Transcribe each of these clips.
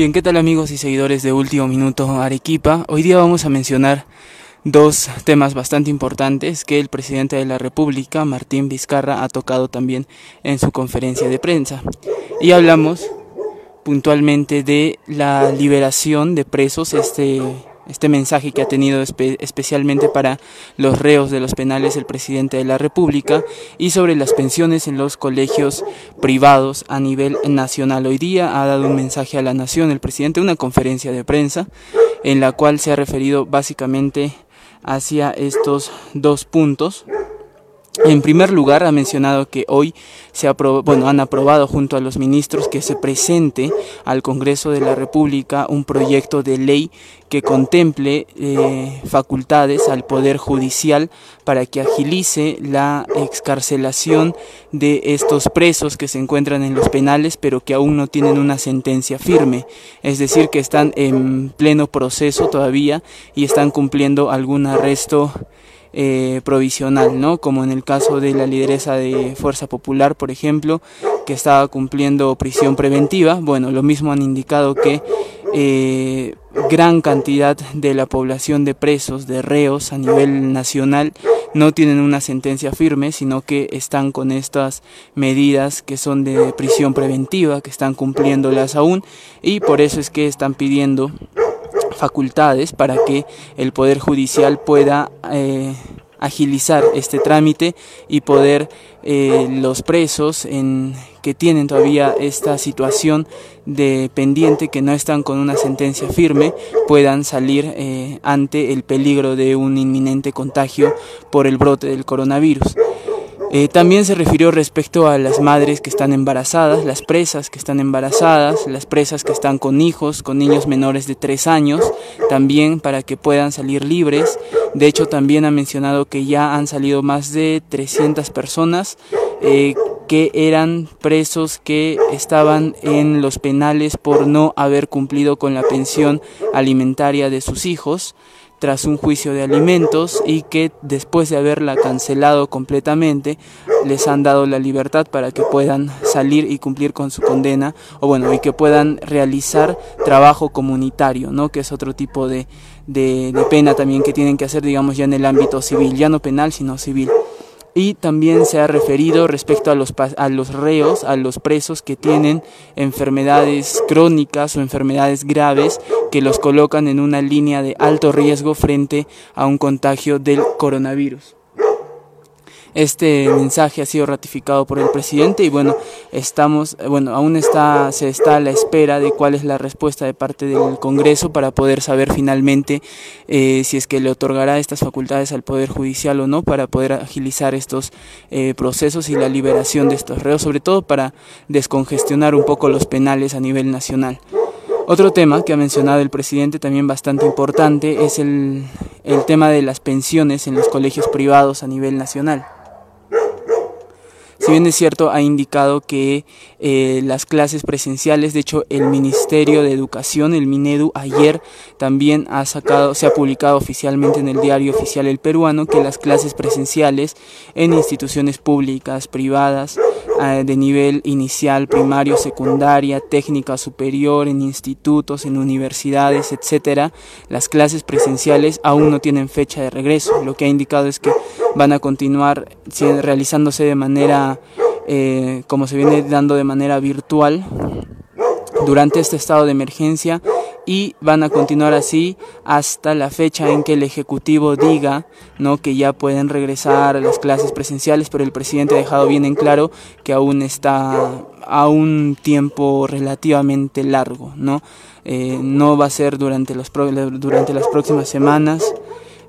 Bien, ¿qué tal amigos y seguidores de Último Minuto Arequipa? Hoy día vamos a mencionar dos temas bastante importantes que el presidente de la República, Martín Vizcarra, ha tocado también en su conferencia de prensa. Y hablamos puntualmente de la liberación de presos, este este mensaje que ha tenido especialmente para los reos de los penales el presidente de la República y sobre las pensiones en los colegios privados a nivel nacional. Hoy día ha dado un mensaje a la nación el presidente, una conferencia de prensa en la cual se ha referido básicamente hacia estos dos puntos. En primer lugar, ha mencionado que hoy se bueno, han aprobado junto a los ministros que se presente al Congreso de la República un proyecto de ley que contemple eh, facultades al Poder Judicial para que agilice la excarcelación de estos presos que se encuentran en los penales pero que aún no tienen una sentencia firme, es decir, que están en pleno proceso todavía y están cumpliendo algún arresto eh, provisional, ¿no? Como en el caso de la lideresa de Fuerza Popular, por ejemplo, que estaba cumpliendo prisión preventiva. Bueno, lo mismo han indicado que eh, gran cantidad de la población de presos, de reos a nivel nacional, no tienen una sentencia firme, sino que están con estas medidas que son de prisión preventiva, que están cumpliéndolas aún, y por eso es que están pidiendo facultades para que el Poder Judicial pueda eh, agilizar este trámite y poder eh, los presos en, que tienen todavía esta situación de pendiente que no están con una sentencia firme puedan salir eh, ante el peligro de un inminente contagio por el brote del coronavirus. Eh, también se refirió respecto a las madres que están embarazadas, las presas que están embarazadas, las presas que están con hijos, con niños menores de 3 años, también para que puedan salir libres. De hecho, también ha mencionado que ya han salido más de 300 personas eh, que eran presos que estaban en los penales por no haber cumplido con la pensión alimentaria de sus hijos tras un juicio de alimentos y que después de haberla cancelado completamente les han dado la libertad para que puedan salir y cumplir con su condena o bueno y que puedan realizar trabajo comunitario no que es otro tipo de, de, pena también que tienen que hacer digamos ya en el ámbito civil ya no penal sino civil. Y también se ha referido respecto a los, a los reos, a los presos que tienen enfermedades crónicas o enfermedades graves que los colocan en una línea de alto riesgo frente a un contagio del coronavirus. Este mensaje ha sido ratificado por el presidente y bueno, estamos, bueno, aún está, se está a la espera de cuál es la respuesta de parte del Congreso para poder saber finalmente eh, si es que le otorgará estas facultades al Poder Judicial o no para poder agilizar estos eh, procesos y la liberación de estos reos, sobre todo para descongestionar un poco los penales a nivel nacional. Otro tema que ha mencionado el presidente también bastante importante es el, el tema de las pensiones en los colegios privados a nivel nacional. Bien es cierto, ha indicado que eh, las clases presenciales, de hecho el Ministerio de Educación, el Minedu, ayer también ha sacado, se ha publicado oficialmente en el diario oficial El Peruano que las clases presenciales en instituciones públicas, privadas, eh, de nivel inicial, primario, secundaria, técnica superior, en institutos, en universidades, etcétera, las clases presenciales aún no tienen fecha de regreso. Lo que ha indicado es que van a continuar realizándose de manera, eh, como se viene dando de manera virtual durante este estado de emergencia y van a continuar así hasta la fecha en que el ejecutivo diga no que ya pueden regresar a las clases presenciales pero el presidente ha dejado bien en claro que aún está a un tiempo relativamente largo no eh, no va a ser durante los durante las próximas semanas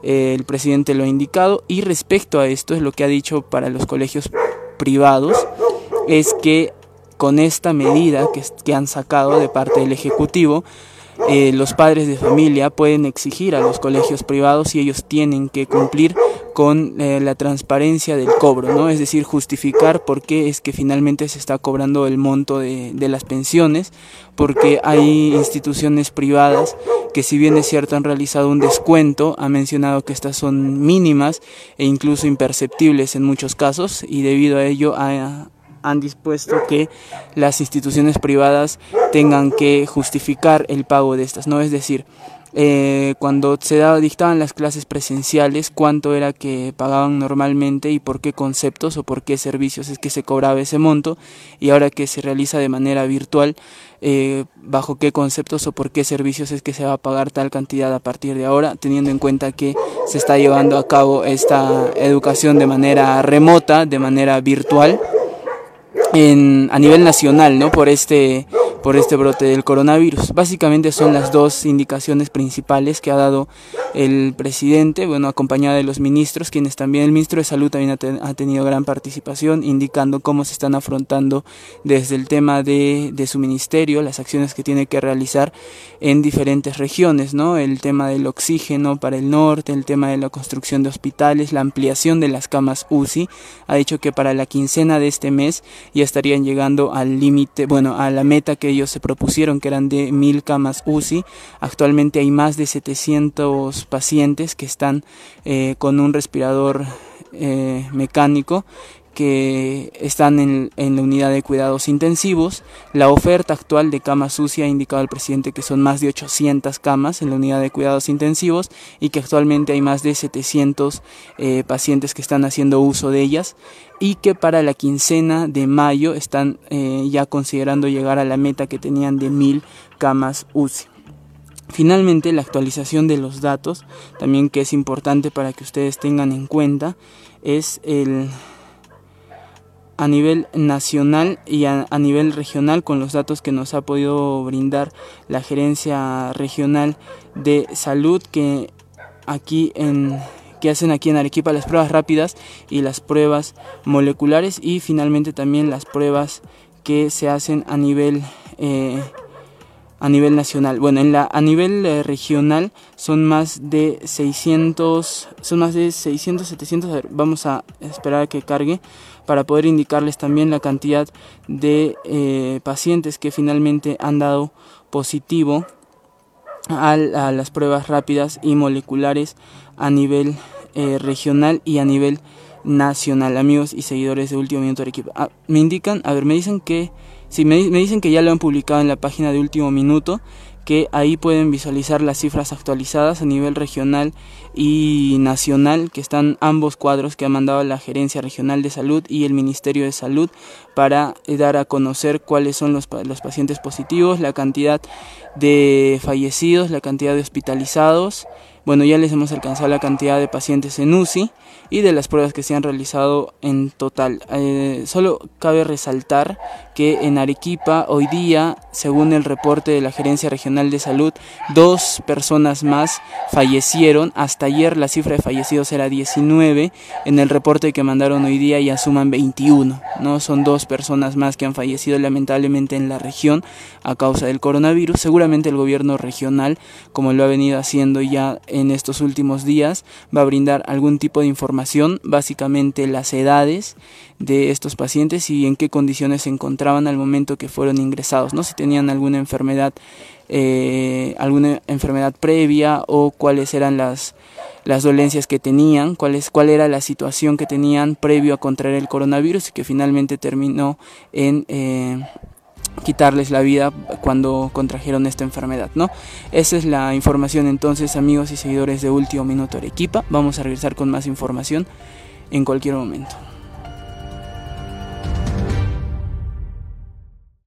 eh, el presidente lo ha indicado. Y respecto a esto es lo que ha dicho para los colegios privados es que con esta medida que, que han sacado de parte del Ejecutivo eh, los padres de familia pueden exigir a los colegios privados y ellos tienen que cumplir con eh, la transparencia del cobro, ¿no? Es decir, justificar por qué es que finalmente se está cobrando el monto de, de las pensiones, porque hay instituciones privadas que si bien es cierto han realizado un descuento, ha mencionado que estas son mínimas e incluso imperceptibles en muchos casos y debido a ello ha han dispuesto que las instituciones privadas tengan que justificar el pago de estas, ¿no? Es decir, eh, cuando se dictaban las clases presenciales, cuánto era que pagaban normalmente y por qué conceptos o por qué servicios es que se cobraba ese monto y ahora que se realiza de manera virtual, eh, bajo qué conceptos o por qué servicios es que se va a pagar tal cantidad a partir de ahora, teniendo en cuenta que se está llevando a cabo esta educación de manera remota, de manera virtual. En, a nivel nacional, ¿no? Por este por este brote del coronavirus. Básicamente son las dos indicaciones principales que ha dado el presidente, bueno, acompañado de los ministros, quienes también, el ministro de Salud también ha, tenido gran participación, indicando cómo se están afrontando desde el tema de, de, su ministerio, las acciones que tiene que realizar en diferentes regiones, ¿no? El tema del oxígeno para el norte, el tema de la construcción de hospitales, la ampliación de las camas UCI. Ha dicho que para la quincena de este mes ya estarían llegando al límite, bueno, a la meta que ellos se propusieron, que eran de mil camas UCI. Actualmente hay más de 700 pacientes que están eh, con un respirador eh, mecánico que están en, en, la unidad de cuidados intensivos. La oferta actual de camas UCI ha indicado al presidente que son más de 800 camas en la unidad de cuidados intensivos y que actualmente hay más de 700 eh, pacientes que están haciendo uso de ellas y que para la quincena de mayo están eh, ya considerando llegar a la meta que tenían de mil camas UCI. Finalmente, la actualización de los datos, también que es importante para que ustedes tengan en cuenta, es el a nivel nacional y a, nivel regional con los datos que nos ha podido brindar la gerencia regional de salud que aquí en que hacen aquí en Arequipa las pruebas rápidas y las pruebas moleculares y finalmente también las pruebas que se hacen a nivel eh, a nivel nacional. Bueno, en la, a nivel eh, regional son más de 600, son más de 600, 700, vamos a esperar a que cargue para poder indicarles también la cantidad de eh, pacientes que finalmente han dado positivo a, las pruebas rápidas y moleculares a nivel eh, regional y a nivel nacional, amigos y seguidores de Último Minuto Arequipa. Ah, me indican, a ver, me dicen que Sí, me, dicen que ya lo han publicado en la página de último minuto, que ahí pueden visualizar las cifras actualizadas a nivel regional y nacional, que están ambos cuadros que ha mandado la Gerencia Regional de Salud y el Ministerio de Salud para eh, dar a conocer cuáles son los, los pacientes positivos, la cantidad de fallecidos, la cantidad de hospitalizados. Bueno, ya les hemos alcanzado la cantidad de pacientes en UCI y de las pruebas que se han realizado en total. Eh, solo cabe resaltar que en Arequipa hoy día, según el reporte de la Gerencia Regional de Salud, dos personas más fallecieron. Hasta ayer la cifra de fallecidos era 19. En el reporte que mandaron hoy día ya suman 21. ¿no? Son dos personas más que han fallecido lamentablemente en la región a causa del coronavirus. Seguramente el gobierno regional, como lo ha venido haciendo ya en estos últimos días, va a brindar algún tipo de información básicamente las edades de estos pacientes y en qué condiciones se encontraban al momento que fueron ingresados, ¿no? si tenían alguna enfermedad, eh, alguna enfermedad previa o cuáles eran las, las dolencias que tenían, cuál, es, cuál era la situación que tenían previo a contraer el coronavirus y que finalmente terminó en... Eh, quitarles la vida cuando contrajeron esta enfermedad, ¿no? Esa es la información entonces, amigos y seguidores de Último Minuto Arequipa. Vamos a regresar con más información en cualquier momento.